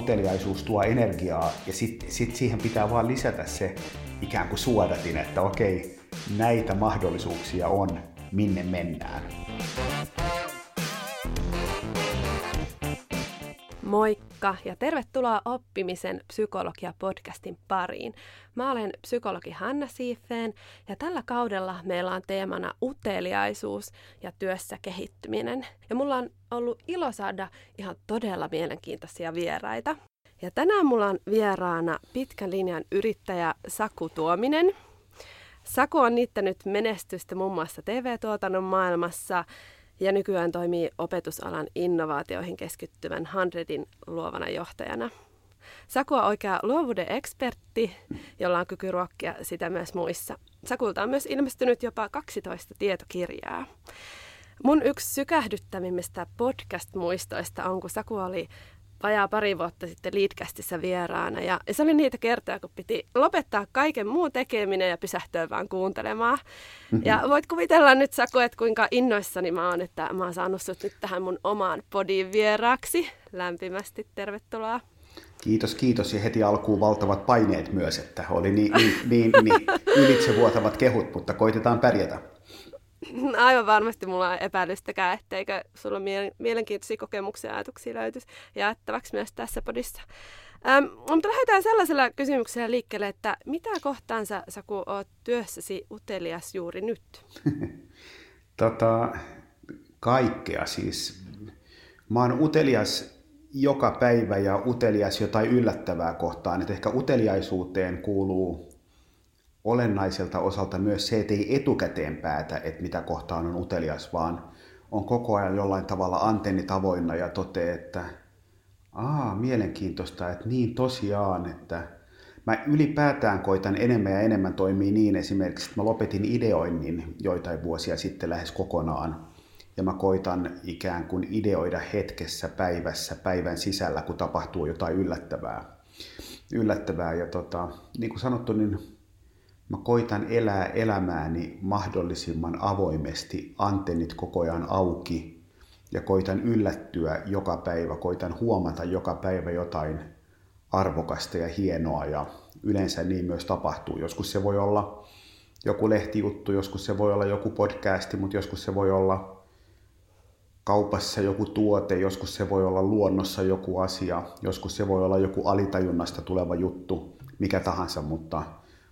uteliaisuus tuo energiaa ja sitten sit siihen pitää vaan lisätä se ikään kuin suodatin, että okei, näitä mahdollisuuksia on, minne mennään. Moikka ja tervetuloa oppimisen psykologia-podcastin pariin. Mä olen psykologi Hanna Siifeen ja tällä kaudella meillä on teemana uteliaisuus ja työssä kehittyminen. Ja mulla on ollut ilo saada ihan todella mielenkiintoisia vieraita. Ja tänään mulla on vieraana pitkän linjan yrittäjä Saku Tuominen. Saku on niittänyt menestystä muun muassa TV-tuotannon maailmassa ja nykyään toimii opetusalan innovaatioihin keskittyvän Handredin luovana johtajana. Saku on oikea luovuuden ekspertti, jolla on kyky ruokkia sitä myös muissa. Sakulta on myös ilmestynyt jopa 12 tietokirjaa. Mun yksi sykähdyttävimmistä podcast-muistoista on, kun Saku oli vajaa pari vuotta sitten Leadcastissa vieraana. Ja, se oli niitä kertoja, kun piti lopettaa kaiken muun tekeminen ja pysähtyä vaan kuuntelemaan. Mm-hmm. Ja voit kuvitella nyt Saku, että kuinka innoissani mä oon, että mä oon saanut sut nyt tähän mun omaan podin vieraaksi. Lämpimästi tervetuloa. Kiitos, kiitos. Ja heti alkuun valtavat paineet myös, että oli niin, niin, niin, niin ylitsevuotavat kehut, mutta koitetaan pärjätä. Aivan varmasti mulla on epäilystäkään, etteikö sulla mielenkiintoisia kokemuksia ja ajatuksia löytyisi jaettavaksi myös tässä podissa. Ähm, mutta lähdetään sellaisella kysymyksellä liikkeelle, että mitä kohtaan sä, kun oot työssäsi utelias juuri nyt? tota, kaikkea siis. Mä oon utelias joka päivä ja utelias jotain yllättävää kohtaan. Et ehkä uteliaisuuteen kuuluu olennaiselta osalta myös se, että ei etukäteen päätä, että mitä kohtaan on utelias, vaan on koko ajan jollain tavalla antenni tavoinna ja toteaa, että aa, mielenkiintoista, että niin tosiaan, että mä ylipäätään koitan enemmän ja enemmän toimii niin esimerkiksi, että mä lopetin ideoinnin joitain vuosia sitten lähes kokonaan. Ja mä koitan ikään kuin ideoida hetkessä, päivässä, päivän sisällä, kun tapahtuu jotain yllättävää. yllättävää. Ja tota, niin kuin sanottu, niin Mä koitan elää elämääni mahdollisimman avoimesti, antennit koko ajan auki ja koitan yllättyä joka päivä, koitan huomata joka päivä jotain arvokasta ja hienoa ja yleensä niin myös tapahtuu. Joskus se voi olla joku lehtijuttu, joskus se voi olla joku podcasti, mutta joskus se voi olla kaupassa joku tuote, joskus se voi olla luonnossa joku asia, joskus se voi olla joku alitajunnasta tuleva juttu, mikä tahansa, mutta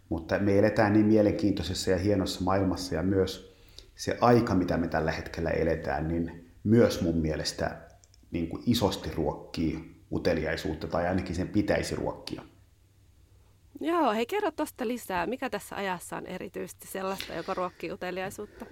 mutta me eletään niin mielenkiintoisessa ja hienossa maailmassa ja myös se aika, mitä me tällä hetkellä eletään, niin myös mun mielestä niin kuin isosti ruokkii uteliaisuutta tai ainakin sen pitäisi ruokkia. Joo, hei kerro tuosta lisää. Mikä tässä ajassa on erityisesti sellaista, joka ruokkii uteliaisuutta?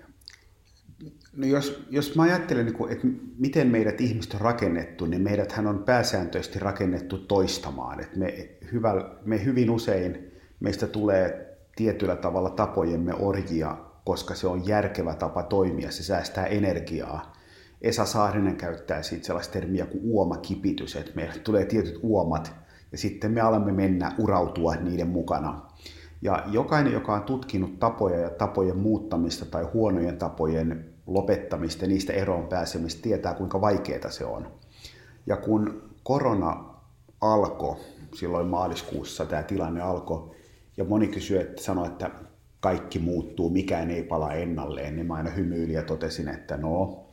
No jos, jos mä ajattelen, niin että miten meidät ihmiset on rakennettu, niin meidäthän on pääsääntöisesti rakennettu toistamaan. Että me, hyvä, me hyvin usein meistä tulee tietyllä tavalla tapojemme orjia, koska se on järkevä tapa toimia, se säästää energiaa. Esa Saarinen käyttää siitä sellaista termiä kuin uomakipitys, että meille tulee tietyt uomat ja sitten me alamme mennä urautua niiden mukana. Ja jokainen, joka on tutkinut tapoja ja tapojen muuttamista tai huonojen tapojen lopettamista ja niistä eroon pääsemistä, tietää kuinka vaikeaa se on. Ja kun korona alkoi, silloin maaliskuussa tämä tilanne alkoi, ja moni kysyi, että sanoi, että kaikki muuttuu, mikään ei pala ennalleen, niin mä aina hymyilin ja totesin, että no,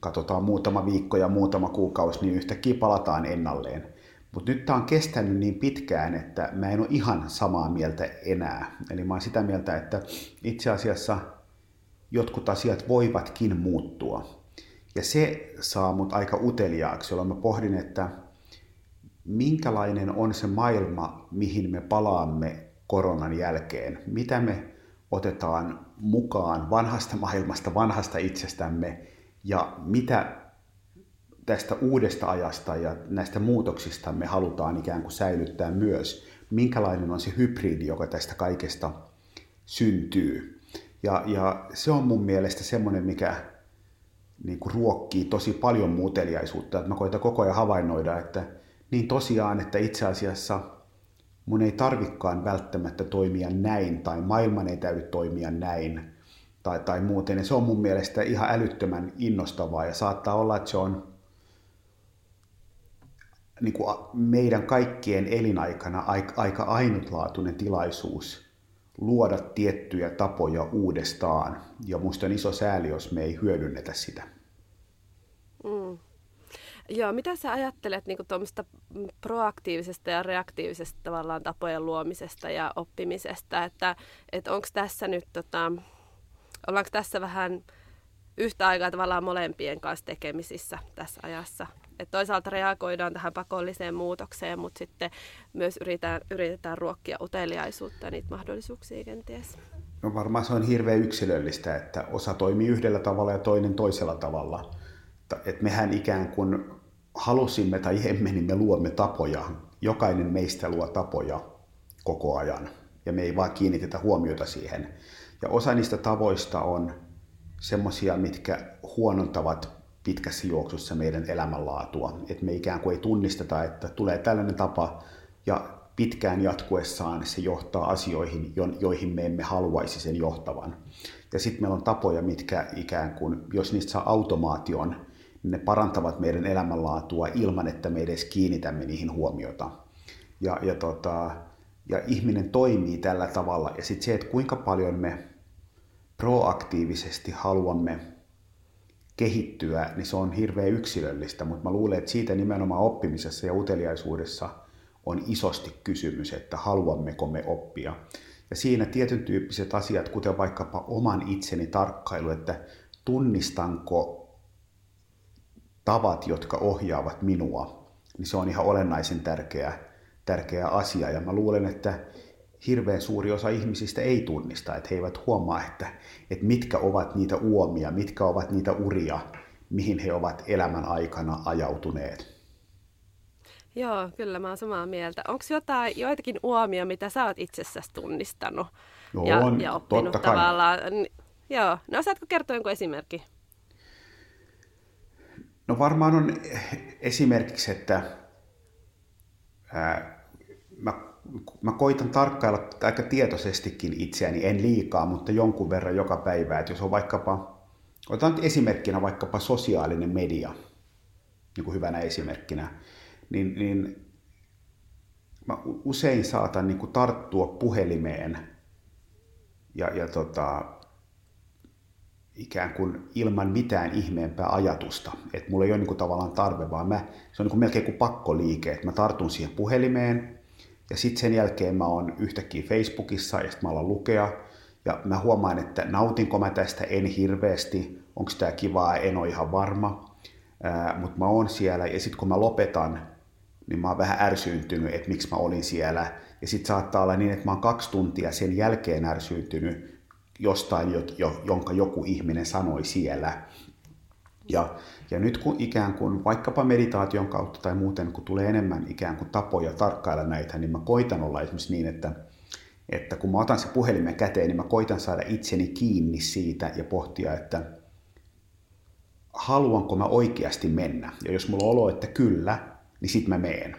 katsotaan muutama viikko ja muutama kuukausi, niin yhtäkkiä palataan ennalleen. Mutta nyt tämä on kestänyt niin pitkään, että mä en ole ihan samaa mieltä enää. Eli mä oon sitä mieltä, että itse asiassa jotkut asiat voivatkin muuttua. Ja se saa mut aika uteliaaksi, jolloin mä pohdin, että minkälainen on se maailma, mihin me palaamme koronan jälkeen? Mitä me otetaan mukaan vanhasta maailmasta, vanhasta itsestämme ja mitä tästä uudesta ajasta ja näistä muutoksista me halutaan ikään kuin säilyttää myös? Minkälainen on se hybridi, joka tästä kaikesta syntyy? Ja, ja se on mun mielestä semmoinen, mikä niin kuin ruokkii tosi paljon muuteliaisuutta. Että mä koitan koko ajan havainnoida, että niin tosiaan, että itse asiassa – mun ei tarvikaan välttämättä toimia näin, tai maailman ei täydy toimia näin, tai, tai muuten. Ja se on mun mielestä ihan älyttömän innostavaa, ja saattaa olla, että se on niin kuin meidän kaikkien elinaikana aika ainutlaatuinen tilaisuus luoda tiettyjä tapoja uudestaan. Ja musta on iso sääli, jos me ei hyödynnetä sitä. Mm. Joo, mitä sä ajattelet niin tuommoista proaktiivisesta ja reaktiivisesta tavallaan tapojen luomisesta ja oppimisesta, että, että onko tässä nyt, tota, ollaanko tässä vähän yhtä aikaa tavallaan molempien kanssa tekemisissä tässä ajassa? Et toisaalta reagoidaan tähän pakolliseen muutokseen, mutta sitten myös yritetään, yritetään ruokkia uteliaisuutta ja niitä mahdollisuuksia kenties. No varmaan se on hirveän yksilöllistä, että osa toimii yhdellä tavalla ja toinen toisella tavalla. Et mehän ikään kuin halusimme tai emme, niin me luomme tapoja. Jokainen meistä luo tapoja koko ajan ja me ei vaan kiinnitetä huomiota siihen. Ja osa niistä tavoista on semmoisia, mitkä huonontavat pitkässä juoksussa meidän elämänlaatua. Että me ikään kuin ei tunnisteta, että tulee tällainen tapa ja pitkään jatkuessaan se johtaa asioihin, joihin me emme haluaisi sen johtavan. Ja sitten meillä on tapoja, mitkä ikään kuin, jos niistä saa automaation, ne parantavat meidän elämänlaatua ilman, että me edes kiinnitämme niihin huomiota. Ja, ja, tota, ja ihminen toimii tällä tavalla. Ja sitten se, että kuinka paljon me proaktiivisesti haluamme kehittyä, niin se on hirveän yksilöllistä, mutta mä luulen, että siitä nimenomaan oppimisessa ja uteliaisuudessa on isosti kysymys, että haluammeko me oppia. Ja siinä tietyn tyyppiset asiat, kuten vaikkapa oman itseni tarkkailu, että tunnistanko tavat, jotka ohjaavat minua, niin se on ihan olennaisen tärkeä, tärkeä asia. Ja mä luulen, että hirveän suuri osa ihmisistä ei tunnista, että he eivät huomaa, että, että mitkä ovat niitä uomia, mitkä ovat niitä uria, mihin he ovat elämän aikana ajautuneet. Joo, kyllä mä oon samaa mieltä. Onko jotain, joitakin uomia, mitä sä oot itsessäsi tunnistanut Joo, ja, on, ja oppinut totta tavallaan? Kai. Joo, no osaatko kertoa jonkun esimerkki? No varmaan on esimerkiksi, että ää, mä mä koitan tarkkailla aika tietoisestikin itseäni, en liikaa, mutta jonkun verran joka päivä. Että jos on vaikkapa, otan esimerkkinä vaikkapa sosiaalinen media, niin kuin hyvänä esimerkkinä, niin, niin mä usein saatan niin kuin tarttua puhelimeen ja, ja tota, ikään kuin ilman mitään ihmeempää ajatusta. Että mulla ei ole niin kuin tavallaan tarve, vaan mä, se on niin kuin melkein kuin pakkoliike, että mä tartun siihen puhelimeen, ja sitten sen jälkeen mä oon yhtäkkiä Facebookissa ja sitten mä alan lukea. Ja mä huomaan, että nautinko mä tästä, en hirveästi, onko tämä kivaa, en ole ihan varma. Mutta mä oon siellä ja sitten kun mä lopetan, niin mä oon vähän ärsyyntynyt, että miksi mä olin siellä. Ja sitten saattaa olla niin, että mä oon kaksi tuntia sen jälkeen ärsyyntynyt jostain, jonka joku ihminen sanoi siellä. Ja, ja nyt kun ikään kuin vaikkapa meditaation kautta tai muuten, kun tulee enemmän ikään kuin tapoja tarkkailla näitä, niin mä koitan olla esimerkiksi niin, että, että kun mä otan se puhelimen käteen, niin mä koitan saada itseni kiinni siitä ja pohtia, että haluanko mä oikeasti mennä. Ja jos mulla on olo, että kyllä, niin sit mä meen.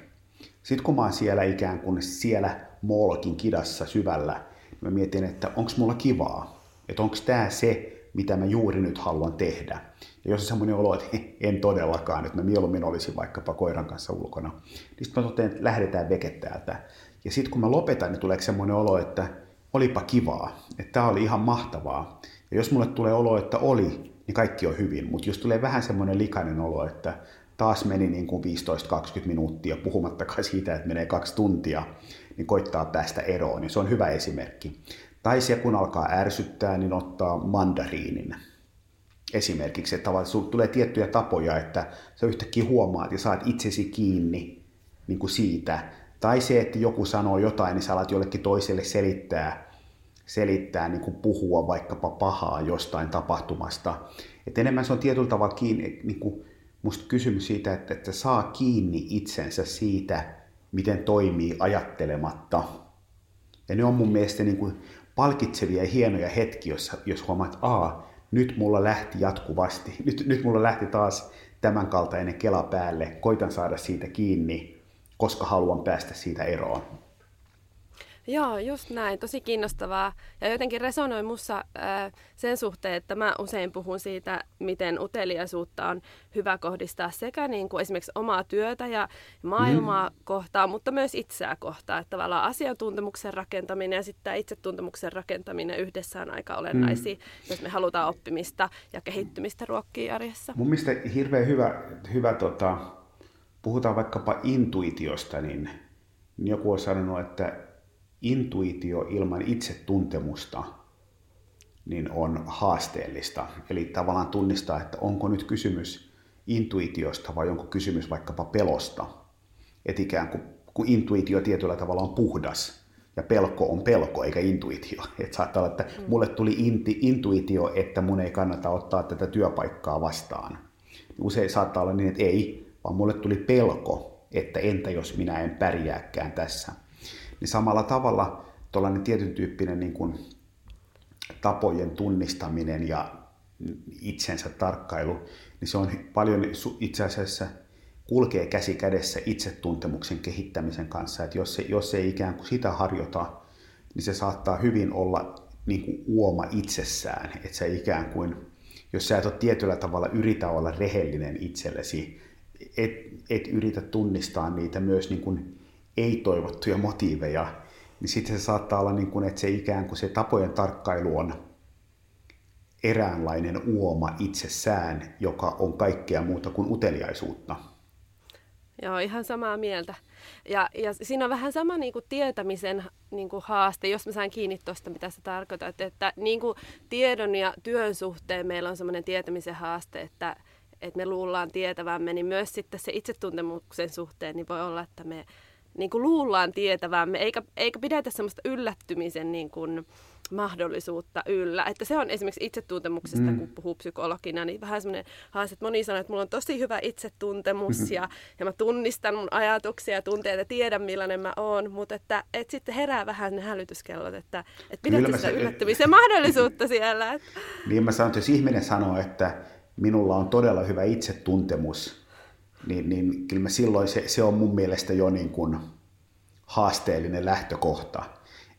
Sitten kun mä oon siellä ikään kuin siellä moolokin kidassa syvällä, mä mietin, että onko mulla kivaa. Että onko tämä se, mitä mä juuri nyt haluan tehdä. Ja jos on semmoinen olo, että en todellakaan, että mä mieluummin olisin vaikkapa koiran kanssa ulkona, niin sitten mä totean, että lähdetään veke täältä. Ja sitten kun mä lopetan, niin tulee semmoinen olo, että olipa kivaa, että tämä oli ihan mahtavaa. Ja jos mulle tulee olo, että oli, niin kaikki on hyvin. Mutta jos tulee vähän semmoinen likainen olo, että taas meni niin kuin 15-20 minuuttia, puhumattakaan siitä, että menee kaksi tuntia, niin koittaa päästä eroon, niin se on hyvä esimerkki. Tai se, kun alkaa ärsyttää, niin ottaa mandariinin esimerkiksi, että tavallaan tulee tiettyjä tapoja, että sä yhtäkkiä huomaat ja saat itsesi kiinni niin kuin siitä. Tai se, että joku sanoo jotain, niin sä alat jollekin toiselle selittää, selittää niin kuin puhua vaikkapa pahaa jostain tapahtumasta. Et enemmän se on tietyllä tavalla kiinni, niin kuin musta kysymys siitä, että, että saa kiinni itsensä siitä, miten toimii ajattelematta. Ja ne on mun mielestä niin kuin palkitsevia ja hienoja hetkiä, jos, jos huomaat, että Aa, nyt mulla lähti jatkuvasti, nyt, nyt mulla lähti taas tämän kaltainen kela päälle, koitan saada siitä kiinni, koska haluan päästä siitä eroon. Joo, just näin. Tosi kiinnostavaa. Ja jotenkin resonoi mussa äh, sen suhteen, että mä usein puhun siitä, miten uteliaisuutta on hyvä kohdistaa sekä niin kuin esimerkiksi omaa työtä ja maailmaa mm. kohtaan, mutta myös itseä kohtaan. Että tavallaan asiantuntemuksen rakentaminen ja sitten itsetuntemuksen rakentaminen yhdessä on aika olennaisia, mm. jos me halutaan oppimista ja kehittymistä ruokkia arjessa. Mun mielestä hirveän hyvä, hyvä tota, puhutaan vaikkapa intuitiosta, niin, niin joku on sanonut, että intuitio ilman itsetuntemusta niin on haasteellista. Eli tavallaan tunnistaa, että onko nyt kysymys intuitiosta vai onko kysymys vaikkapa pelosta. Et ikään kuin kun intuitio tietyllä tavalla on puhdas ja pelko on pelko eikä intuitio. Et saattaa olla, että mm. mulle tuli inti, intuitio, että mun ei kannata ottaa tätä työpaikkaa vastaan. Usein saattaa olla niin, että ei, vaan mulle tuli pelko, että entä jos minä en pärjääkään tässä. Niin samalla tavalla tuollainen tietyn tyyppinen niin kuin tapojen tunnistaminen ja itsensä tarkkailu, niin se on paljon itse asiassa kulkee käsi kädessä itsetuntemuksen kehittämisen kanssa. Että jos, se, jos ei ikään kuin sitä harjoita, niin se saattaa hyvin olla niin kuin uoma itsessään. Että se ikään kuin, jos sä et ole tietyllä tavalla yritä olla rehellinen itsellesi, et, et yritä tunnistaa niitä myös niin kuin ei-toivottuja motiiveja, niin sitten se saattaa olla niin kuin, että se ikään kuin se tapojen tarkkailu on eräänlainen uoma itsessään, joka on kaikkea muuta kuin uteliaisuutta. Joo, ihan samaa mieltä. Ja, ja siinä on vähän sama niin kuin tietämisen niin kuin haaste, jos mä sain kiinni tuosta, mitä sä tarkoitat. Että niin kuin tiedon ja työn suhteen meillä on semmoinen tietämisen haaste, että, että me luullaan tietävämme, niin myös sitten se itsetuntemuksen suhteen niin voi olla, että me niin kuin luullaan tietävämme, eikä, eikä pidetä semmoista yllättymisen niin kuin mahdollisuutta yllä. Että se on esimerkiksi itsetuntemuksesta, mm. kun puhuu psykologina, niin vähän semmoinen haaste, että moni sanoo, että mulla on tosi hyvä itsetuntemus mm-hmm. ja, ja mä tunnistan mun ajatuksia ja tunteita ja tiedän millainen mä oon, mutta että, että sitten herää vähän ne hälytyskellot, että, että pidätte sitä yllättymisen mahdollisuutta siellä. Että. Niin mä sanon, että jos ihminen sanoo, että minulla on todella hyvä itsetuntemus, niin, niin kyllä mä silloin se, se on mun mielestä jo niin kuin haasteellinen lähtökohta.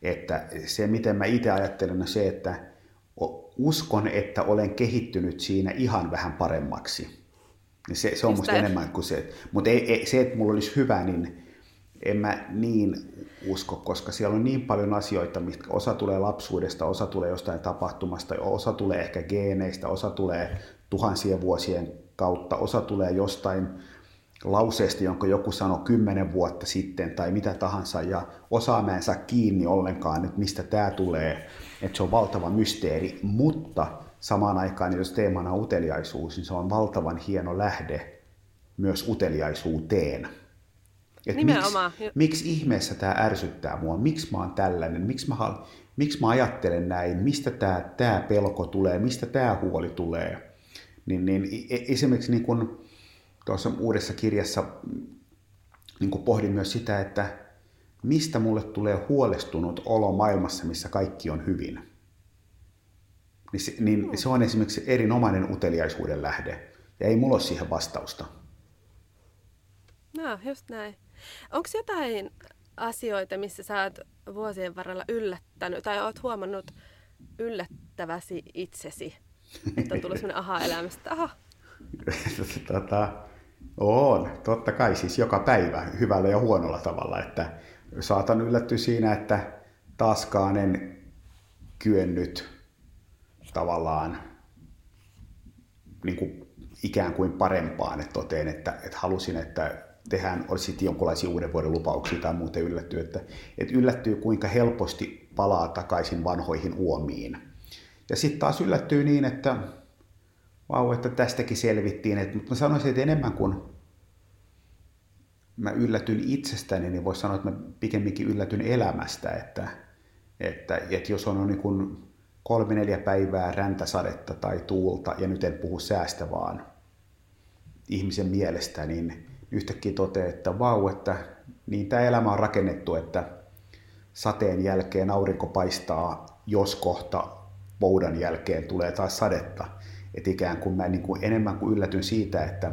Että se, miten mä itse ajattelen, on se, että uskon, että olen kehittynyt siinä ihan vähän paremmaksi. Se, se on musta enemmän kuin se. Mutta ei, ei, se, että mulla olisi hyvä, niin en mä niin usko, koska siellä on niin paljon asioita, mitkä osa tulee lapsuudesta, osa tulee jostain tapahtumasta, osa tulee ehkä geeneistä, osa tulee tuhansien vuosien kautta, osa tulee jostain lauseesta, jonka joku sanoi kymmenen vuotta sitten tai mitä tahansa, ja osaa mä en saa kiinni ollenkaan, että mistä tämä tulee, että se on valtava mysteeri, mutta samaan aikaan, jos teemana on uteliaisuus, niin se on valtavan hieno lähde myös uteliaisuuteen. Et miksi, miksi ihmeessä tämä ärsyttää mua? Miksi mä oon tällainen? Miksi mä, miksi mä ajattelen näin? Mistä tämä, tämä pelko tulee? Mistä tämä huoli tulee? Niin, niin e-, esimerkiksi niin kun, tuossa uudessa kirjassa niin kuin pohdin myös sitä, että mistä mulle tulee huolestunut olo maailmassa, missä kaikki on hyvin. Niin se, niin mm. se on esimerkiksi erinomainen uteliaisuuden lähde, ja ei mulla ole siihen vastausta. No, just näin. Onko jotain asioita, missä sä oot vuosien varrella yllättänyt, tai oot huomannut yllättäväsi itsesi? Että on tullut sellainen aha-elämästä, aha. tota, on, totta kai siis joka päivä hyvällä ja huonolla tavalla, että saatan yllättyä siinä, että taaskaan en kyennyt tavallaan niin kuin ikään kuin parempaan, että toteen, että, että halusin, että tehdään, olisi jonkinlaisia uuden vuoden lupauksia tai muuten yllättyy, että, että yllättyy kuinka helposti palaa takaisin vanhoihin uomiin. Ja sitten taas yllättyy niin, että vau, että tästäkin selvittiin. Et, mutta mä sanoisin, että enemmän kuin mä yllätyn itsestäni, niin voisi sanoa, että mä pikemminkin yllätyn elämästä, että, että, että jos on niin kuin kolme neljä päivää räntäsadetta tai tuulta, ja nyt en puhu säästä vaan ihmisen mielestä, niin yhtäkkiä toteaa, että vau, että niin tämä elämä on rakennettu, että sateen jälkeen aurinko paistaa, jos kohta poudan jälkeen tulee taas sadetta. Että ikään kuin mä niin kuin enemmän kuin yllätyn siitä, että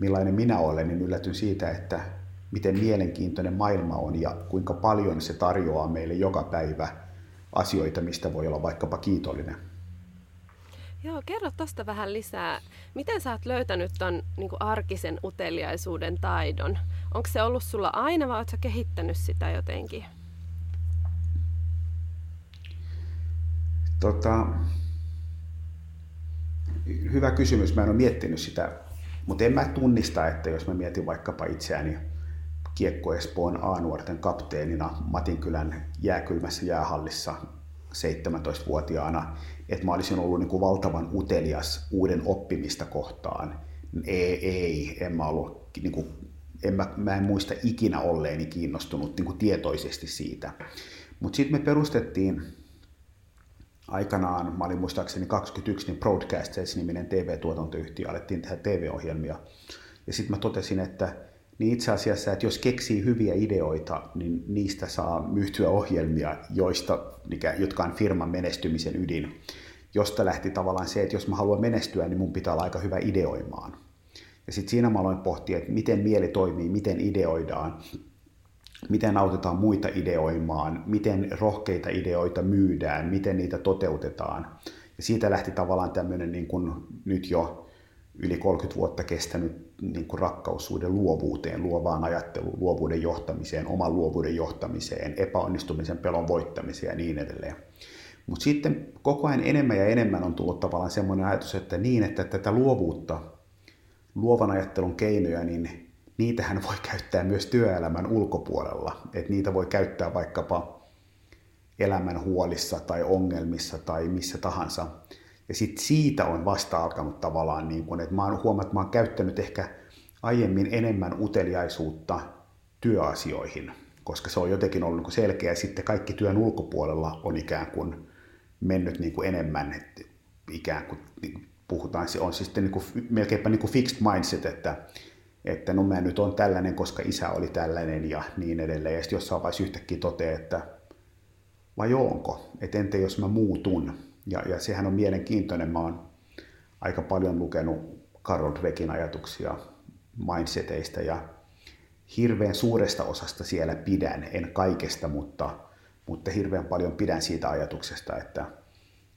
millainen minä olen, niin yllätyn siitä, että miten mielenkiintoinen maailma on ja kuinka paljon se tarjoaa meille joka päivä asioita, mistä voi olla vaikkapa kiitollinen. Joo, kerro tuosta vähän lisää. Miten sä oot löytänyt ton niin arkisen uteliaisuuden taidon? Onko se ollut sulla aina vai ootko kehittänyt sitä jotenkin? Tota, hyvä kysymys. Mä en ole miettinyt sitä, mutta en mä tunnista, että jos mä mietin vaikkapa itseäni Kiekko Espoon A-nuorten kapteenina Matinkylän jääkylmässä jäähallissa 17-vuotiaana, että mä olisin ollut niin kuin valtavan utelias uuden oppimista kohtaan. Ei, ei en mä ollut, niin kuin, en mä, mä en muista ikinä olleeni kiinnostunut niin kuin tietoisesti siitä. Mutta sitten me perustettiin aikanaan, mä olin muistaakseni 21, niin Broadcasters-niminen TV-tuotantoyhtiö, alettiin tehdä TV-ohjelmia. Ja sitten mä totesin, että niin itse asiassa, että jos keksii hyviä ideoita, niin niistä saa myytyä ohjelmia, joista, jotka on firman menestymisen ydin. Josta lähti tavallaan se, että jos mä haluan menestyä, niin mun pitää olla aika hyvä ideoimaan. Ja sitten siinä mä aloin pohtia, että miten mieli toimii, miten ideoidaan, miten autetaan muita ideoimaan, miten rohkeita ideoita myydään, miten niitä toteutetaan. Ja siitä lähti tavallaan tämmöinen niin kuin nyt jo yli 30 vuotta kestänyt niin kuin rakkaussuuden luovuuteen, luovaan ajatteluun, luovuuden johtamiseen, oman luovuuden johtamiseen, epäonnistumisen pelon voittamiseen ja niin edelleen. Mutta sitten koko ajan enemmän ja enemmän on tullut tavallaan semmoinen ajatus, että niin, että tätä luovuutta, luovan ajattelun keinoja, niin niitähän voi käyttää myös työelämän ulkopuolella. Että niitä voi käyttää vaikkapa elämän huolissa tai ongelmissa tai missä tahansa. Ja sitten siitä on vasta alkanut tavallaan, niin kun, että mä oon huomannut, että mä oon käyttänyt ehkä aiemmin enemmän uteliaisuutta työasioihin, koska se on jotenkin ollut niin selkeä. Sitten kaikki työn ulkopuolella on ikään kuin mennyt niin kuin enemmän, että ikään kuin niin puhutaan, se on siis sitten niin kuin, melkeinpä niin kuin fixed mindset, että, että no mä nyt on tällainen, koska isä oli tällainen ja niin edelleen. Ja sitten jossain vaiheessa yhtäkkiä toteaa, että vai onko, että entä jos mä muutun, ja, ja sehän on mielenkiintoinen. Mä oon aika paljon lukenut Carol Dweckin ajatuksia mindseteistä ja hirveän suuresta osasta siellä pidän, en kaikesta, mutta, mutta hirveän paljon pidän siitä ajatuksesta, että,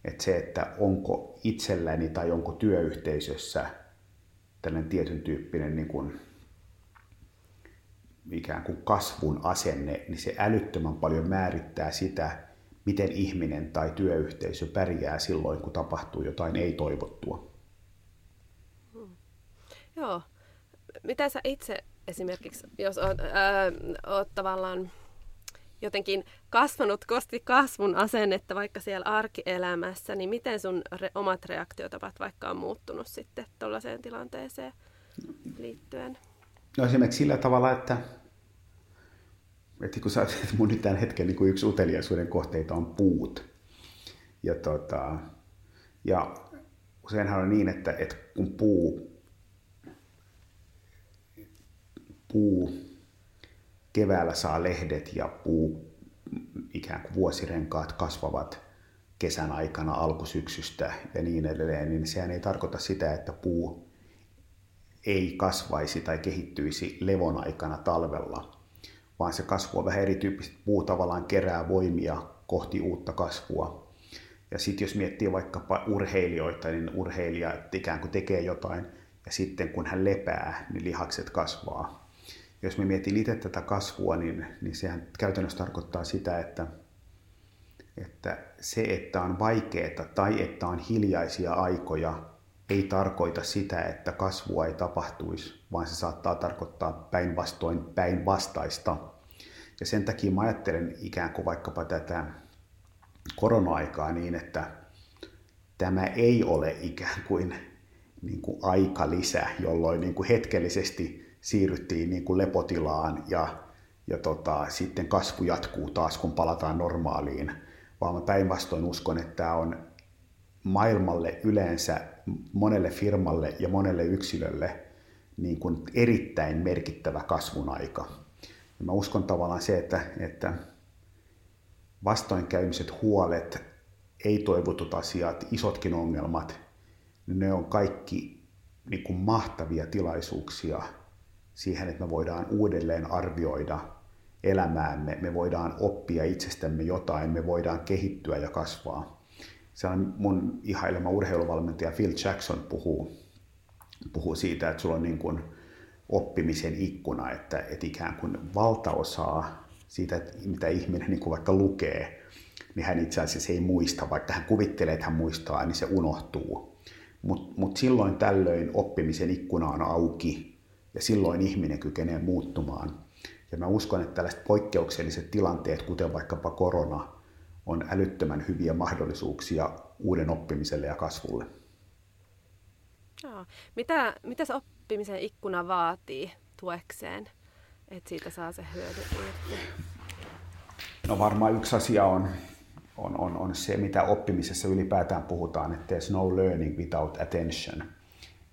että se, että onko itselläni tai onko työyhteisössä tällainen tietyn tyyppinen niin kuin, ikään kuin kasvun asenne, niin se älyttömän paljon määrittää sitä, miten ihminen tai työyhteisö pärjää silloin, kun tapahtuu jotain ei-toivottua. Hmm. Joo. Mitä sä itse esimerkiksi, jos oot, ää, oot tavallaan jotenkin kasvanut kosti kasvun asennetta vaikka siellä arkielämässä, niin miten sun re- omat reaktiotapat vaikka on muuttunut sitten tuollaiseen tilanteeseen liittyen? No esimerkiksi sillä tavalla, että että kun sä että mun nyt tämän hetken niin yksi uteliaisuuden kohteita on puut. Ja, tota, ja useinhan on niin, että, että kun puu, puu keväällä saa lehdet ja puu ikään kuin vuosirenkaat kasvavat kesän aikana alkusyksystä ja niin edelleen, niin sehän ei tarkoita sitä, että puu ei kasvaisi tai kehittyisi levon aikana talvella, vaan se kasvu on vähän erityyppistä. Puu tavallaan kerää voimia kohti uutta kasvua. Ja sitten jos miettii vaikkapa urheilijoita, niin urheilija ikään kuin tekee jotain, ja sitten kun hän lepää, niin lihakset kasvaa. Jos me mietin itse tätä kasvua, niin, niin sehän käytännössä tarkoittaa sitä, että, että se, että on vaikeaa tai että on hiljaisia aikoja, ei tarkoita sitä, että kasvua ei tapahtuisi, vaan se saattaa tarkoittaa päinvastoin päinvastaista. Ja sen takia mä ajattelen ikään kuin vaikkapa tätä korona-aikaa niin, että tämä ei ole ikään kuin, niin kuin lisä, jolloin niin kuin hetkellisesti siirryttiin niin kuin lepotilaan ja, ja tota, sitten kasvu jatkuu taas, kun palataan normaaliin. Vaan mä päinvastoin uskon, että tämä on maailmalle yleensä, monelle firmalle ja monelle yksilölle niin kuin erittäin merkittävä kasvun aika. Ja mä uskon tavallaan se, että, että vastoinkäymiset huolet, ei-toivotut asiat, isotkin ongelmat, ne on kaikki niin kuin mahtavia tilaisuuksia siihen, että me voidaan uudelleen arvioida elämäämme, me voidaan oppia itsestämme jotain, me voidaan kehittyä ja kasvaa. Se on mun ihailema urheiluvalmentaja Phil Jackson puhuu, puhuu siitä, että sulla on niin kuin oppimisen ikkuna, että, että ikään kuin valtaosaa siitä, mitä ihminen niin kuin vaikka lukee, niin hän itse asiassa ei muista, vaikka hän kuvittelee, että hän muistaa, niin se unohtuu. Mutta mut silloin tällöin oppimisen ikkuna on auki ja silloin ihminen kykenee muuttumaan. Ja mä uskon, että tällaiset poikkeukselliset tilanteet, kuten vaikkapa korona, on älyttömän hyviä mahdollisuuksia uuden oppimiselle ja kasvulle. Joo. Mitä, mitä se oppimisen ikkuna vaatii tuekseen, että siitä saa se hyödy No varmaan yksi asia on, on, on, on se, mitä oppimisessa ylipäätään puhutaan, että there's no learning without attention.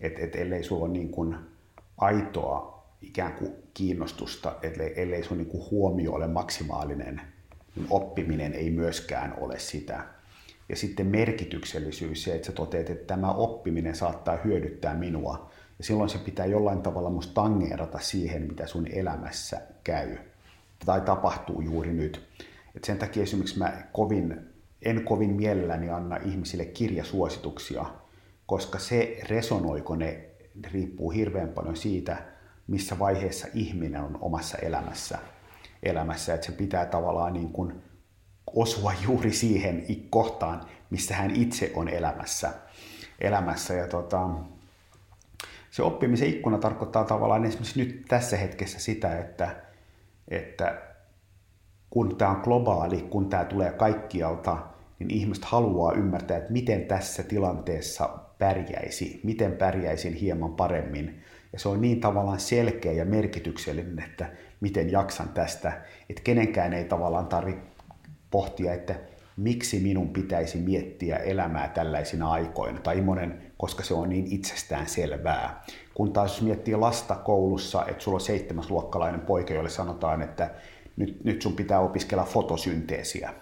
Että et ellei sulla ole niin kuin aitoa ikään kuin kiinnostusta, ellei, ellei sun niin kuin huomio ole maksimaalinen, niin oppiminen ei myöskään ole sitä. Ja sitten merkityksellisyys, se, että sä toteat, että tämä oppiminen saattaa hyödyttää minua. Ja silloin se pitää jollain tavalla musta tangeerata siihen, mitä sun elämässä käy tai tapahtuu juuri nyt. Et sen takia esimerkiksi mä kovin, en kovin mielelläni anna ihmisille kirjasuosituksia, koska se resonoiko ne riippuu hirveän paljon siitä, missä vaiheessa ihminen on omassa elämässä. elämässä. Että se pitää tavallaan niin kuin osua juuri siihen kohtaan, missä hän itse on elämässä. elämässä. Ja tota, se oppimisen ikkuna tarkoittaa tavallaan esimerkiksi nyt tässä hetkessä sitä, että, että kun tämä on globaali, kun tämä tulee kaikkialta, niin ihmiset haluaa ymmärtää, että miten tässä tilanteessa pärjäisi, miten pärjäisin hieman paremmin. Ja se on niin tavallaan selkeä ja merkityksellinen, että miten jaksan tästä, että kenenkään ei tavallaan tarvitse pohtia, että miksi minun pitäisi miettiä elämää tällaisina aikoina, tai monen, koska se on niin itsestään selvää. Kun taas jos miettii lasta koulussa, että sulla on seitsemäsluokkalainen poika, jolle sanotaan, että nyt, nyt sun pitää opiskella fotosynteesiä,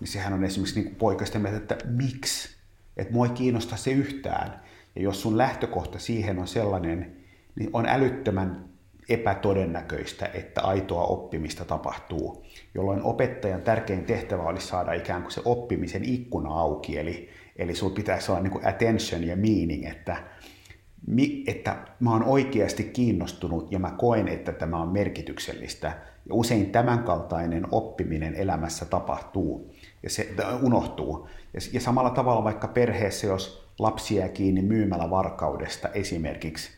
niin sehän on esimerkiksi niin poikasten mieltä, että miksi? Että mua ei kiinnosta se yhtään. Ja jos sun lähtökohta siihen on sellainen, niin on älyttömän epätodennäköistä, että aitoa oppimista tapahtuu, jolloin opettajan tärkein tehtävä olisi saada ikään kuin se oppimisen ikkuna auki, eli, eli sulla pitäisi olla niin kuin attention ja meaning, että, että mä oon oikeasti kiinnostunut ja mä koen, että tämä on merkityksellistä. Ja usein tämänkaltainen oppiminen elämässä tapahtuu ja se unohtuu. Ja, ja samalla tavalla vaikka perheessä, jos lapsi jää kiinni myymällä varkaudesta esimerkiksi,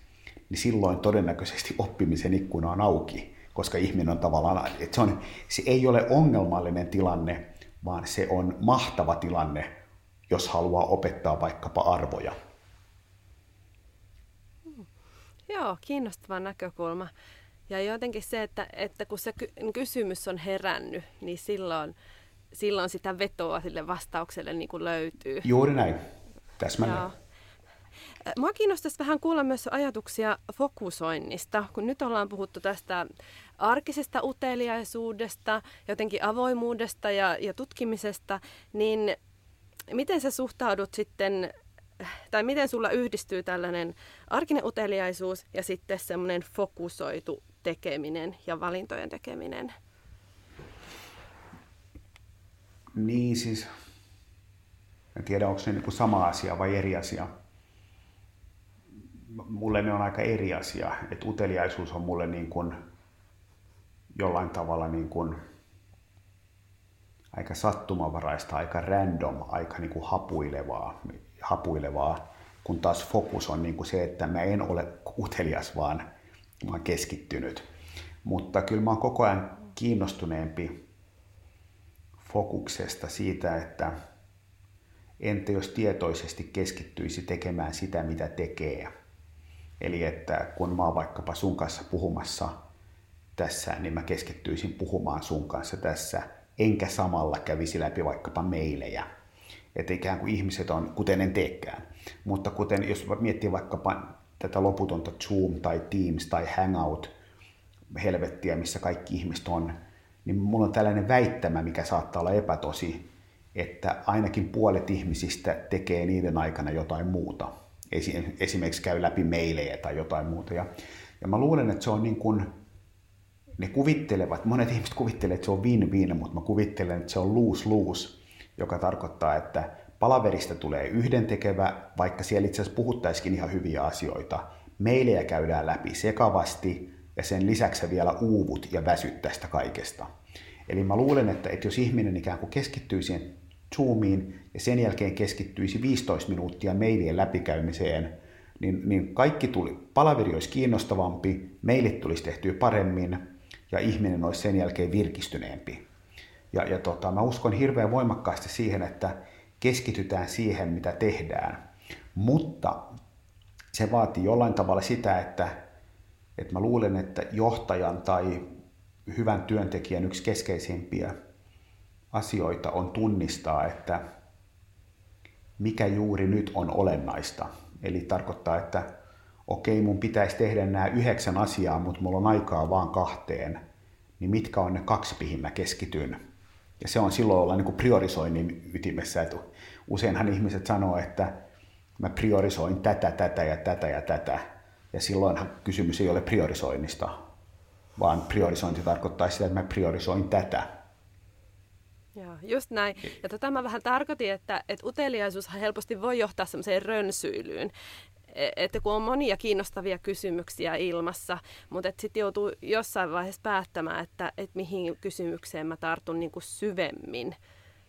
niin silloin todennäköisesti oppimisen ikkuna on auki, koska ihminen on tavallaan, että se, on, se ei ole ongelmallinen tilanne, vaan se on mahtava tilanne, jos haluaa opettaa vaikkapa arvoja. Joo, kiinnostava näkökulma. Ja jotenkin se, että, että kun se kysymys on herännyt, niin silloin, silloin sitä vetoa sille vastaukselle niin kuin löytyy. Juuri näin, täsmälleen. Joo. Mua kiinnostaisi vähän kuulla myös ajatuksia fokusoinnista, kun nyt ollaan puhuttu tästä arkisesta uteliaisuudesta, jotenkin avoimuudesta ja, ja tutkimisesta, niin miten sä suhtaudut sitten, tai miten sulla yhdistyy tällainen arkinen uteliaisuus ja sitten semmoinen fokusoitu tekeminen ja valintojen tekeminen? Niin siis, en tiedä onko se niin sama asia vai eri asia mulle ne on aika eri asia. Että uteliaisuus on mulle niin kuin jollain tavalla niin kuin aika sattumavaraista, aika random, aika niin kuin hapuilevaa, hapuilevaa, kun taas fokus on niin kuin se, että mä en ole utelias, vaan mä oon keskittynyt. Mutta kyllä mä oon koko ajan kiinnostuneempi fokuksesta siitä, että entä jos tietoisesti keskittyisi tekemään sitä, mitä tekee. Eli että kun mä oon vaikkapa sun kanssa puhumassa tässä, niin mä keskittyisin puhumaan sun kanssa tässä, enkä samalla kävisi läpi vaikkapa meilejä. Että ikään kuin ihmiset on, kuten en teekään. Mutta kuten jos miettii vaikkapa tätä loputonta Zoom tai Teams tai Hangout helvettiä, missä kaikki ihmiset on, niin mulla on tällainen väittämä, mikä saattaa olla epätosi, että ainakin puolet ihmisistä tekee niiden aikana jotain muuta esimerkiksi käy läpi meilejä tai jotain muuta. Ja Ja mä luulen, että se on niin kuin, ne kuvittelevat, monet ihmiset kuvittelevat, että se on win-win, mutta mä kuvittelen, että se on lose-lose, joka tarkoittaa, että palaverista tulee yhdentekevä, vaikka siellä itse asiassa puhuttaisikin ihan hyviä asioita. Meilejä käydään läpi sekavasti ja sen lisäksi vielä uuvut ja väsyt tästä kaikesta. Eli mä luulen, että, että jos ihminen ikään kuin keskittyy siihen Zoomiin ja sen jälkeen keskittyisi 15 minuuttia mailien läpikäymiseen, niin, niin kaikki tuli, palaveri olisi kiinnostavampi, mailit tulisi tehtyä paremmin ja ihminen olisi sen jälkeen virkistyneempi. Ja, ja tota, mä uskon hirveän voimakkaasti siihen, että keskitytään siihen, mitä tehdään. Mutta se vaatii jollain tavalla sitä, että, että mä luulen, että johtajan tai hyvän työntekijän yksi keskeisimpiä asioita on tunnistaa, että mikä juuri nyt on olennaista. Eli tarkoittaa, että okei, mun pitäisi tehdä nämä yhdeksän asiaa, mutta mulla on aikaa vaan kahteen, niin mitkä on ne kaksi, mihin mä keskityn. Ja se on silloin olla niin priorisoinnin ytimessä. Että useinhan ihmiset sanoo, että mä priorisoin tätä, tätä ja tätä ja tätä. Ja silloinhan kysymys ei ole priorisoinnista, vaan priorisointi tarkoittaa sitä, että mä priorisoin tätä. Joo, just näin. Ja tota mä vähän tarkoitin, että, että uteliaisuus helposti voi johtaa semmoiseen rönsyilyyn. E, että kun on monia kiinnostavia kysymyksiä ilmassa, mutta sitten joutuu jossain vaiheessa päättämään, että, että mihin kysymykseen mä tartun niin kuin syvemmin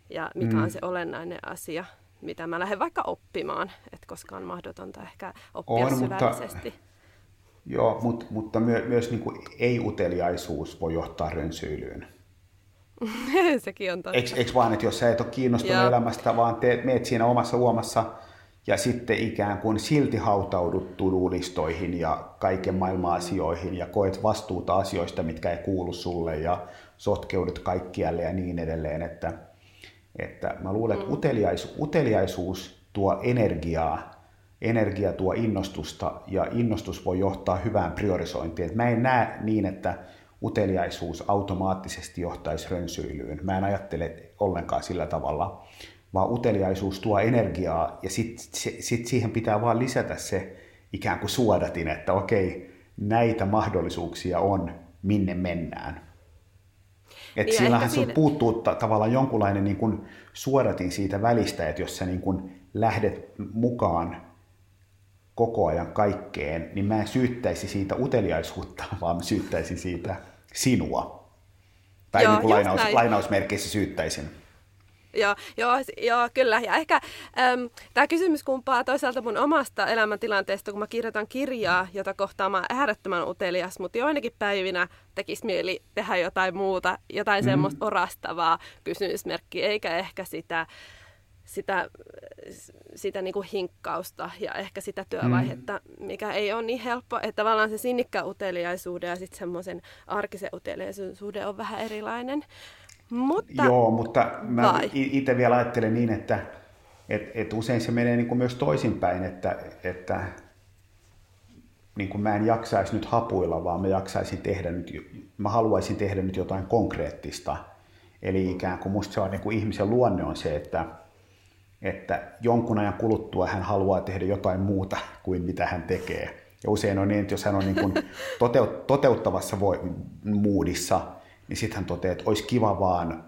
ja mikä mm. on se olennainen asia, mitä mä lähden vaikka oppimaan, että koska on mahdotonta ehkä oppia on, syvällisesti. Mutta, joo, mutta, mutta my, myös niin kuin ei-uteliaisuus voi johtaa rönsyilyyn. Sekin on totta. Eikö, eikö vaan, että jos sä et ole kiinnostunut Joo. elämästä, vaan teet, meet siinä omassa uomassa ja sitten ikään kuin silti hautaudut tudulistoihin ja kaiken maailman asioihin ja koet vastuuta asioista, mitkä ei kuulu sulle ja sotkeudut kaikkialle ja niin edelleen. Että, että mä luulen, että mm. uteliaisuus, uteliaisuus tuo energiaa, energia tuo innostusta ja innostus voi johtaa hyvään priorisointiin. Et mä en näe niin, että uteliaisuus automaattisesti johtaisi rönsyilyyn. Mä en ajattele ollenkaan sillä tavalla, vaan uteliaisuus tuo energiaa ja sitten sit siihen pitää vaan lisätä se ikään kuin suodatin, että okei, näitä mahdollisuuksia on, minne mennään. Et niin sillähän se siinä... puuttuu ta- tavallaan jonkunlainen niin kuin suodatin siitä välistä, että jos sä niin kuin lähdet mukaan koko ajan kaikkeen, niin mä en syyttäisi siitä uteliaisuutta, vaan mä syyttäisin siitä sinua. Tai Joo, niin kuin lainaus, lainausmerkeissä syyttäisin. Joo, joo, joo, kyllä. Ja ehkä äm, tämä kysymys kumpaa toisaalta mun omasta elämäntilanteesta, kun mä kirjoitan kirjaa, jota kohtaan mä äärettömän utelias, mutta joinakin päivinä tekisi mieli tehdä jotain muuta, jotain mm. semmoista orastavaa kysymysmerkkiä, eikä ehkä sitä sitä, sitä niin kuin hinkkausta ja ehkä sitä työvaihetta, mm. mikä ei ole niin helppo. Että tavallaan se sinnikkä uteliaisuuden ja sitten semmoisen arkisen uteliaisuuden on vähän erilainen. Mutta, Joo, mutta mä itse vielä ajattelen niin, että et, et usein se menee niin kuin myös toisinpäin, että, että niin kuin mä en jaksaisi nyt hapuilla, vaan mä jaksaisin tehdä nyt, mä haluaisin tehdä nyt jotain konkreettista. Eli ikään kuin musta se on niin kuin ihmisen luonne on se, että että jonkun ajan kuluttua hän haluaa tehdä jotain muuta kuin mitä hän tekee. Ja usein on niin, että jos hän on niin kuin toteuttavassa muudissa, niin sitten hän toteaa, että olisi kiva vaan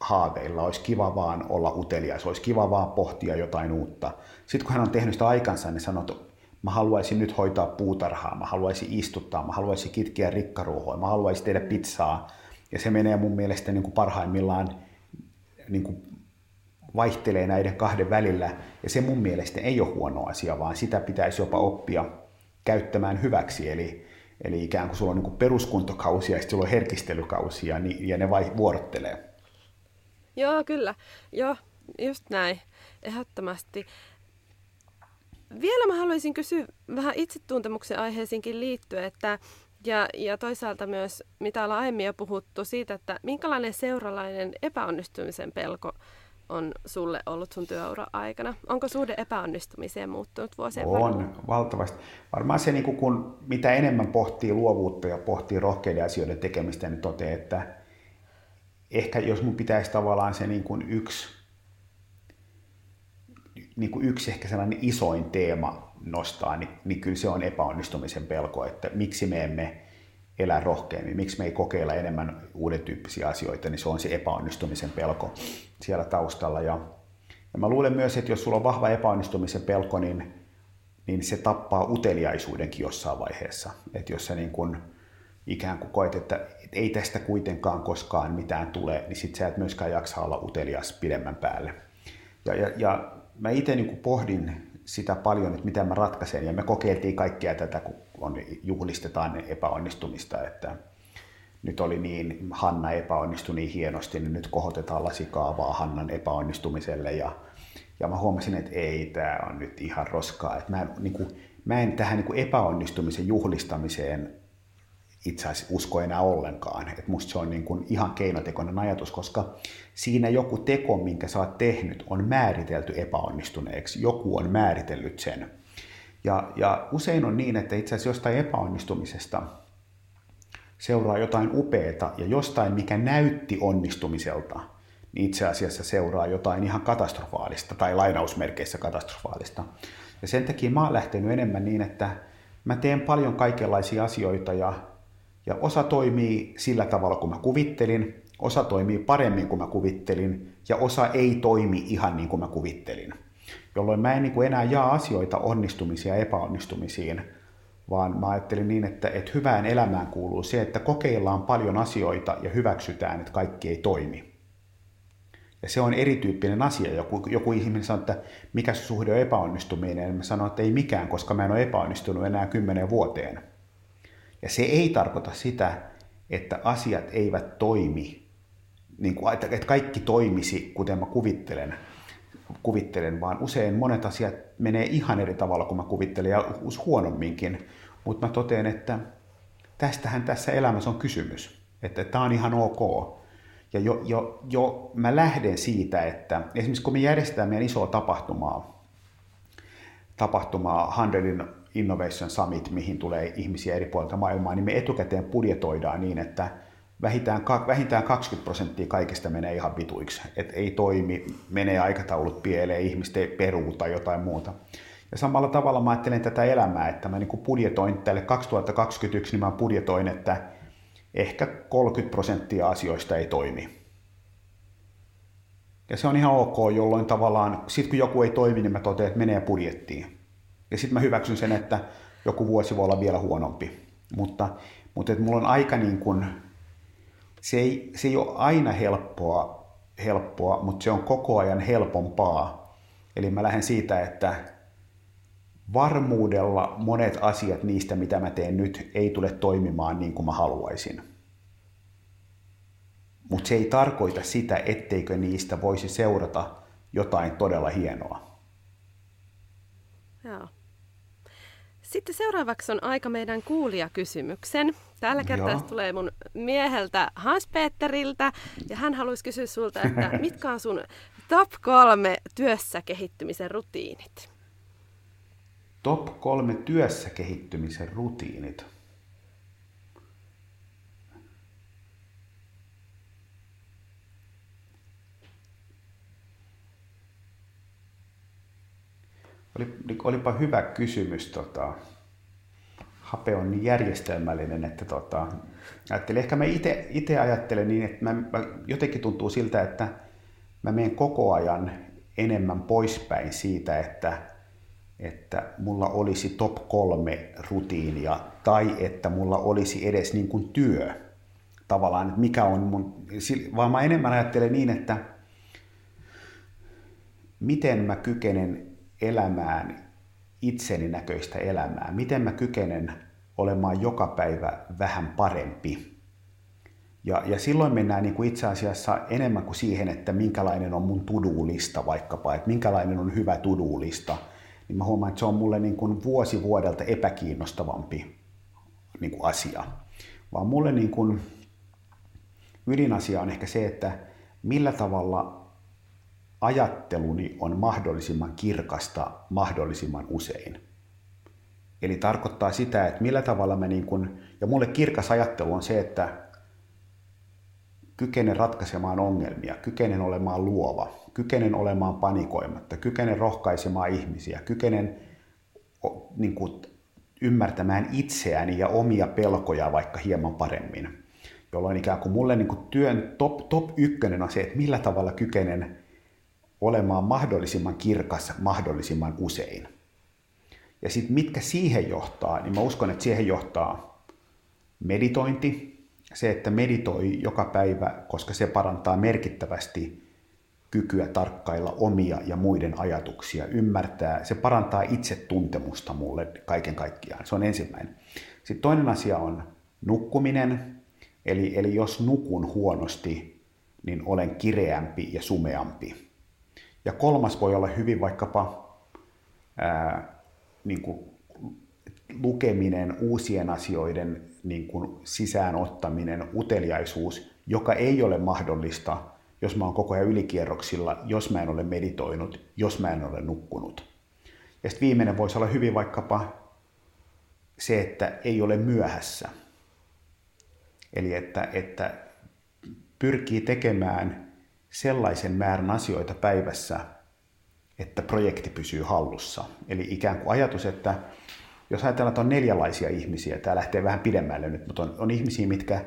haaveilla, olisi kiva vaan olla utelias, olisi kiva vaan pohtia jotain uutta. Sitten kun hän on tehnyt sitä aikansa, niin sanoo, että mä haluaisin nyt hoitaa puutarhaa, mä haluaisin istuttaa, mä haluaisin kitkeä rikkaruohoa, mä haluaisin tehdä pizzaa. Ja se menee mun mielestä niin kuin parhaimmillaan niin kuin vaihtelee näiden kahden välillä, ja se mun mielestä ei ole huono asia, vaan sitä pitäisi jopa oppia käyttämään hyväksi, eli, eli ikään kuin sulla on niin peruskuntokausia ja sitten sulla on herkistelykausia, niin, ja ne vai vuorottelee. Joo, kyllä. Joo, just näin. Ehdottomasti. Vielä mä haluaisin kysyä vähän itsetuntemuksen aiheisiinkin liittyen, että ja, ja toisaalta myös, mitä ollaan aiemmin jo puhuttu siitä, että minkälainen seuralainen epäonnistumisen pelko on sulle ollut sun työura aikana? Onko suhde epäonnistumiseen muuttunut vuosien On, varrella? valtavasti. Varmaan se, niin kun mitä enemmän pohtii luovuutta ja pohtii rohkeiden asioiden tekemistä, niin toteaa, että ehkä jos mun pitäisi tavallaan se niin kuin yksi, niin kuin yksi ehkä sellainen isoin teema nostaa, niin, niin kyllä se on epäonnistumisen pelko, että miksi me emme elää rohkeammin, miksi me ei kokeilla enemmän uuden tyyppisiä asioita, niin se on se epäonnistumisen pelko siellä taustalla. Ja, ja mä luulen myös, että jos sulla on vahva epäonnistumisen pelko, niin, niin se tappaa uteliaisuudenkin jossain vaiheessa. Että jos sä niin kun ikään kuin koet, että ei tästä kuitenkaan koskaan mitään tule, niin sit sä et myöskään jaksa olla utelias pidemmän päälle. Ja, ja, ja mä itse niin pohdin sitä paljon, että miten mä ratkaisen, ja me kokeiltiin kaikkea tätä, kun on, juhlistetaan epäonnistumista, että nyt oli niin, Hanna epäonnistui niin hienosti, niin nyt kohotetaan lasikaavaa Hannan epäonnistumiselle, ja, ja mä huomasin, että ei, tämä on nyt ihan roskaa, että mä, niin kuin, mä en tähän niin kuin epäonnistumisen juhlistamiseen itse asiassa usko enää ollenkaan. Et musta se on niin kuin ihan keinotekoinen ajatus, koska siinä joku teko, minkä sä oot tehnyt, on määritelty epäonnistuneeksi. Joku on määritellyt sen. Ja, ja usein on niin, että itse asiassa jostain epäonnistumisesta seuraa jotain upeata ja jostain, mikä näytti onnistumiselta, niin itse asiassa seuraa jotain ihan katastrofaalista tai lainausmerkeissä katastrofaalista. Ja sen takia mä oon lähtenyt enemmän niin, että mä teen paljon kaikenlaisia asioita ja ja osa toimii sillä tavalla, kuin mä kuvittelin, osa toimii paremmin kuin mä kuvittelin, ja osa ei toimi ihan niin kuin mä kuvittelin. Jolloin mä en niin kuin enää jaa asioita onnistumisia ja epäonnistumisiin, vaan mä ajattelin niin, että, että hyvään elämään kuuluu se, että kokeillaan paljon asioita ja hyväksytään, että kaikki ei toimi. Ja se on erityyppinen asia. Joku, joku ihminen sanoo, että mikä suhde on epäonnistuminen, mä sanon, että ei mikään, koska mä en ole epäonnistunut enää kymmenen vuoteen. Ja se ei tarkoita sitä, että asiat eivät toimi, niin kuin, että kaikki toimisi, kuten mä kuvittelen, kuvittelen, vaan usein monet asiat menee ihan eri tavalla kuin mä kuvittelen ja huonomminkin. Mutta mä totean, että tästähän tässä elämässä on kysymys, että tämä on ihan ok. Ja jo, jo, jo mä lähden siitä, että esimerkiksi kun me järjestetään meidän isoa tapahtumaa, tapahtumaa Handelin Innovation Summit, mihin tulee ihmisiä eri puolilta maailmaa, niin me etukäteen budjetoidaan niin, että vähintään, vähintään 20 prosenttia kaikesta menee ihan vituiksi. Että ei toimi, menee aikataulut pieleen, ihmiset peruu tai jotain muuta. Ja samalla tavalla mä ajattelen tätä elämää, että mä niin budjetoin tälle 2021, niin mä budjetoin, että ehkä 30 prosenttia asioista ei toimi. Ja se on ihan ok, jolloin tavallaan, sit kun joku ei toimi, niin mä totean, että menee budjettiin. Ja sitten mä hyväksyn sen, että joku vuosi voi olla vielä huonompi. Mutta, mutta että mulla on aika niin kuin, se ei, se ei ole aina helppoa, helppoa, mutta se on koko ajan helpompaa. Eli mä lähden siitä, että varmuudella monet asiat niistä, mitä mä teen nyt, ei tule toimimaan niin kuin mä haluaisin. Mutta se ei tarkoita sitä, etteikö niistä voisi seurata jotain todella hienoa. Joo. Sitten seuraavaksi on aika meidän kuulijakysymyksen. Tällä kertaa Joo. tulee mun mieheltä Hans-Peteriltä, ja hän haluaisi kysyä sulta, että mitkä on sun top kolme työssä kehittymisen rutiinit? Top kolme työssä kehittymisen rutiinit. Oli, olipa hyvä kysymys. Tota, hape on niin järjestelmällinen, että tota, ajattelin, ehkä mä itse ajattelen niin, että mä, mä, jotenkin tuntuu siltä, että mä menen koko ajan enemmän poispäin siitä, että, että mulla olisi top kolme rutiinia tai että mulla olisi edes niin kuin työ tavallaan, että mikä on mun, vaan mä enemmän ajattelen niin, että miten mä kykenen elämään itseni näköistä elämää? Miten mä kykenen olemaan joka päivä vähän parempi? Ja, ja silloin mennään niin kuin itse asiassa enemmän kuin siihen, että minkälainen on mun to-do-lista vaikkapa, että minkälainen on hyvä to-do-lista, niin mä huomaan, että se on mulle niin kuin vuosi vuodelta epäkiinnostavampi niin kuin asia. Vaan mulle niin kuin ydinasia on ehkä se, että millä tavalla ajatteluni on mahdollisimman kirkasta mahdollisimman usein. Eli tarkoittaa sitä, että millä tavalla me niin kun, ja mulle kirkas ajattelu on se, että kykenen ratkaisemaan ongelmia, kykenen olemaan luova, kykenen olemaan panikoimatta, kykenen rohkaisemaan ihmisiä, kykenen niin kuin, ymmärtämään itseäni ja omia pelkoja vaikka hieman paremmin. Jolloin ikään kuin mulle niin kuin työn top, top ykkönen on se, että millä tavalla kykenen olemaan mahdollisimman kirkas mahdollisimman usein. Ja sitten mitkä siihen johtaa, niin mä uskon, että siihen johtaa meditointi, se, että meditoi joka päivä, koska se parantaa merkittävästi kykyä tarkkailla omia ja muiden ajatuksia, ymmärtää, se parantaa itsetuntemusta mulle kaiken kaikkiaan. Se on ensimmäinen. Sitten toinen asia on nukkuminen, eli, eli jos nukun huonosti, niin olen kireämpi ja sumeampi. Ja kolmas voi olla hyvin vaikkapa ää, niin kuin lukeminen, uusien asioiden niin kuin sisäänottaminen, uteliaisuus, joka ei ole mahdollista, jos mä oon koko ajan ylikierroksilla, jos mä en ole meditoinut, jos mä en ole nukkunut. Ja sitten viimeinen voisi olla hyvin vaikkapa se, että ei ole myöhässä. Eli että, että pyrkii tekemään sellaisen määrän asioita päivässä, että projekti pysyy hallussa. Eli ikään kuin ajatus, että jos ajatellaan, että on neljälaisia ihmisiä, tämä lähtee vähän pidemmälle nyt, mutta on, on ihmisiä, mitkä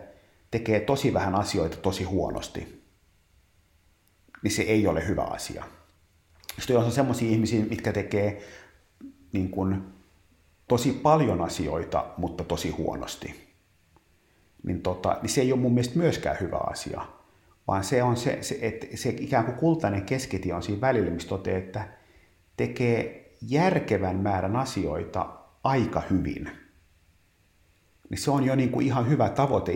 tekee tosi vähän asioita tosi huonosti, niin se ei ole hyvä asia. Sitten jos on sellaisia ihmisiä, mitkä tekee niin kuin, tosi paljon asioita, mutta tosi huonosti, niin, tota, niin se ei ole mun mielestä myöskään hyvä asia, vaan se on se, se että se ikään kuin kultainen keskitie on siinä välillä, missä toteaa, että tekee järkevän määrän asioita aika hyvin, niin se on jo niin kuin ihan hyvä tavoite,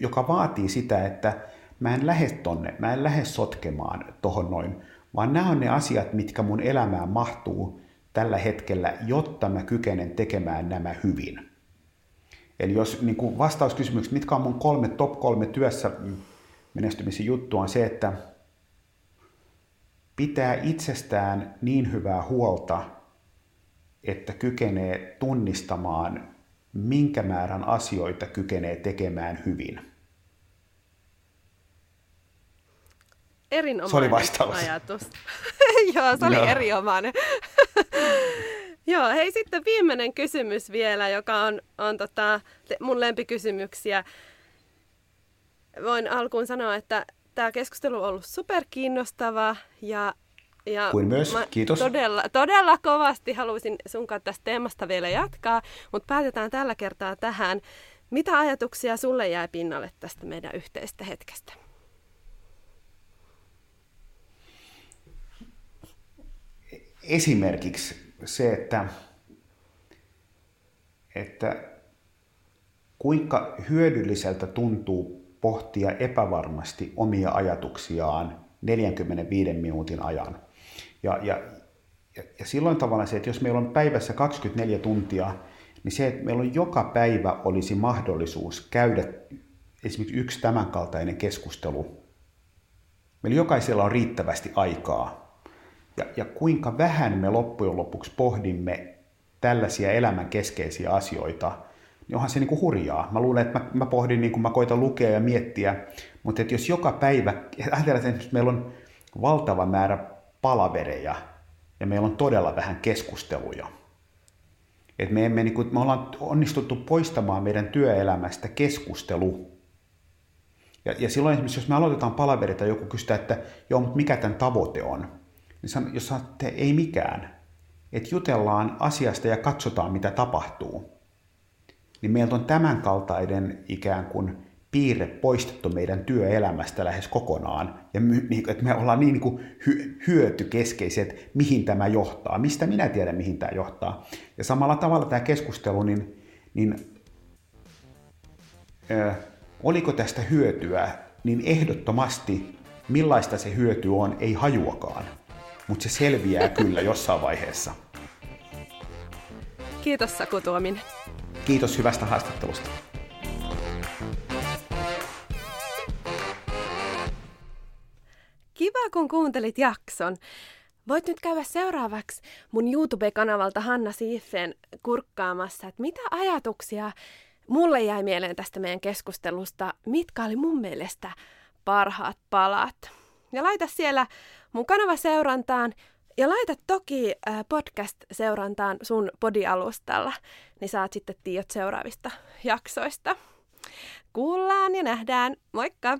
joka vaatii sitä, että mä en lähde tonne, mä en lähde sotkemaan tohon noin, vaan nämä on ne asiat, mitkä mun elämään mahtuu tällä hetkellä, jotta mä kykenen tekemään nämä hyvin. Eli jos niin vastauskysymykset, mitkä on mun kolme top kolme työssä menestymisen juttu on se, että pitää itsestään niin hyvää huolta, että kykenee tunnistamaan, minkä määrän asioita kykenee tekemään hyvin. Erinomainen se oli vastaus. ajatus. Joo, se oli Joo. erinomainen. Joo, hei sitten viimeinen kysymys vielä, joka on, on tota, mun lempikysymyksiä. Voin alkuun sanoa, että tämä keskustelu on ollut superkiinnostava ja ja Kuin myös, kiitos. Todella, todella kovasti haluaisin sun kanssa tästä teemasta vielä jatkaa, mutta päätetään tällä kertaa tähän. Mitä ajatuksia sulle jäi pinnalle tästä meidän yhteistä hetkestä? Esimerkiksi se, että, että kuinka hyödylliseltä tuntuu pohtia epävarmasti omia ajatuksiaan 45 minuutin ajan. Ja, ja, ja, silloin tavallaan se, että jos meillä on päivässä 24 tuntia, niin se, että meillä on joka päivä olisi mahdollisuus käydä esimerkiksi yksi tämänkaltainen keskustelu. Meillä jokaisella on riittävästi aikaa. Ja, ja kuinka vähän me loppujen lopuksi pohdimme tällaisia elämän keskeisiä asioita, onhan se niin kuin hurjaa. Mä luulen, että mä, mä pohdin, niin kuin mä koitan lukea ja miettiä, mutta että jos joka päivä, ajatellaan, että meillä on valtava määrä palavereja ja meillä on todella vähän keskusteluja. Et me, emme, niin kuin, me ollaan onnistuttu poistamaan meidän työelämästä keskustelu. Ja, ja silloin esimerkiksi, jos me aloitetaan palaverita, joku kysyy, että joo, mutta mikä tämän tavoite on? Niin san, jos sanotte, ei mikään, että jutellaan asiasta ja katsotaan, mitä tapahtuu, niin meiltä on tämänkaltainen ikään kuin piirre poistettu meidän työelämästä lähes kokonaan. Ja my, niin, että me ollaan niin, niin kuin hy, hyötykeskeiset, mihin tämä johtaa. Mistä minä tiedän, mihin tämä johtaa. Ja samalla tavalla tämä keskustelu, niin, niin ö, oliko tästä hyötyä, niin ehdottomasti millaista se hyöty on, ei hajuakaan. Mutta se selviää kyllä jossain vaiheessa. Kiitos Saku Tuominen. Kiitos hyvästä haastattelusta. Kiva, kun kuuntelit jakson. Voit nyt käydä seuraavaksi mun YouTube-kanavalta Hanna Siifen kurkkaamassa, että mitä ajatuksia mulle jäi mieleen tästä meidän keskustelusta, mitkä oli mun mielestä parhaat palat. Ja laita siellä mun kanava seurantaan ja laita toki äh, podcast-seurantaan sun podialustalla, niin saat sitten tiedot seuraavista jaksoista. Kuullaan ja nähdään. Moikka!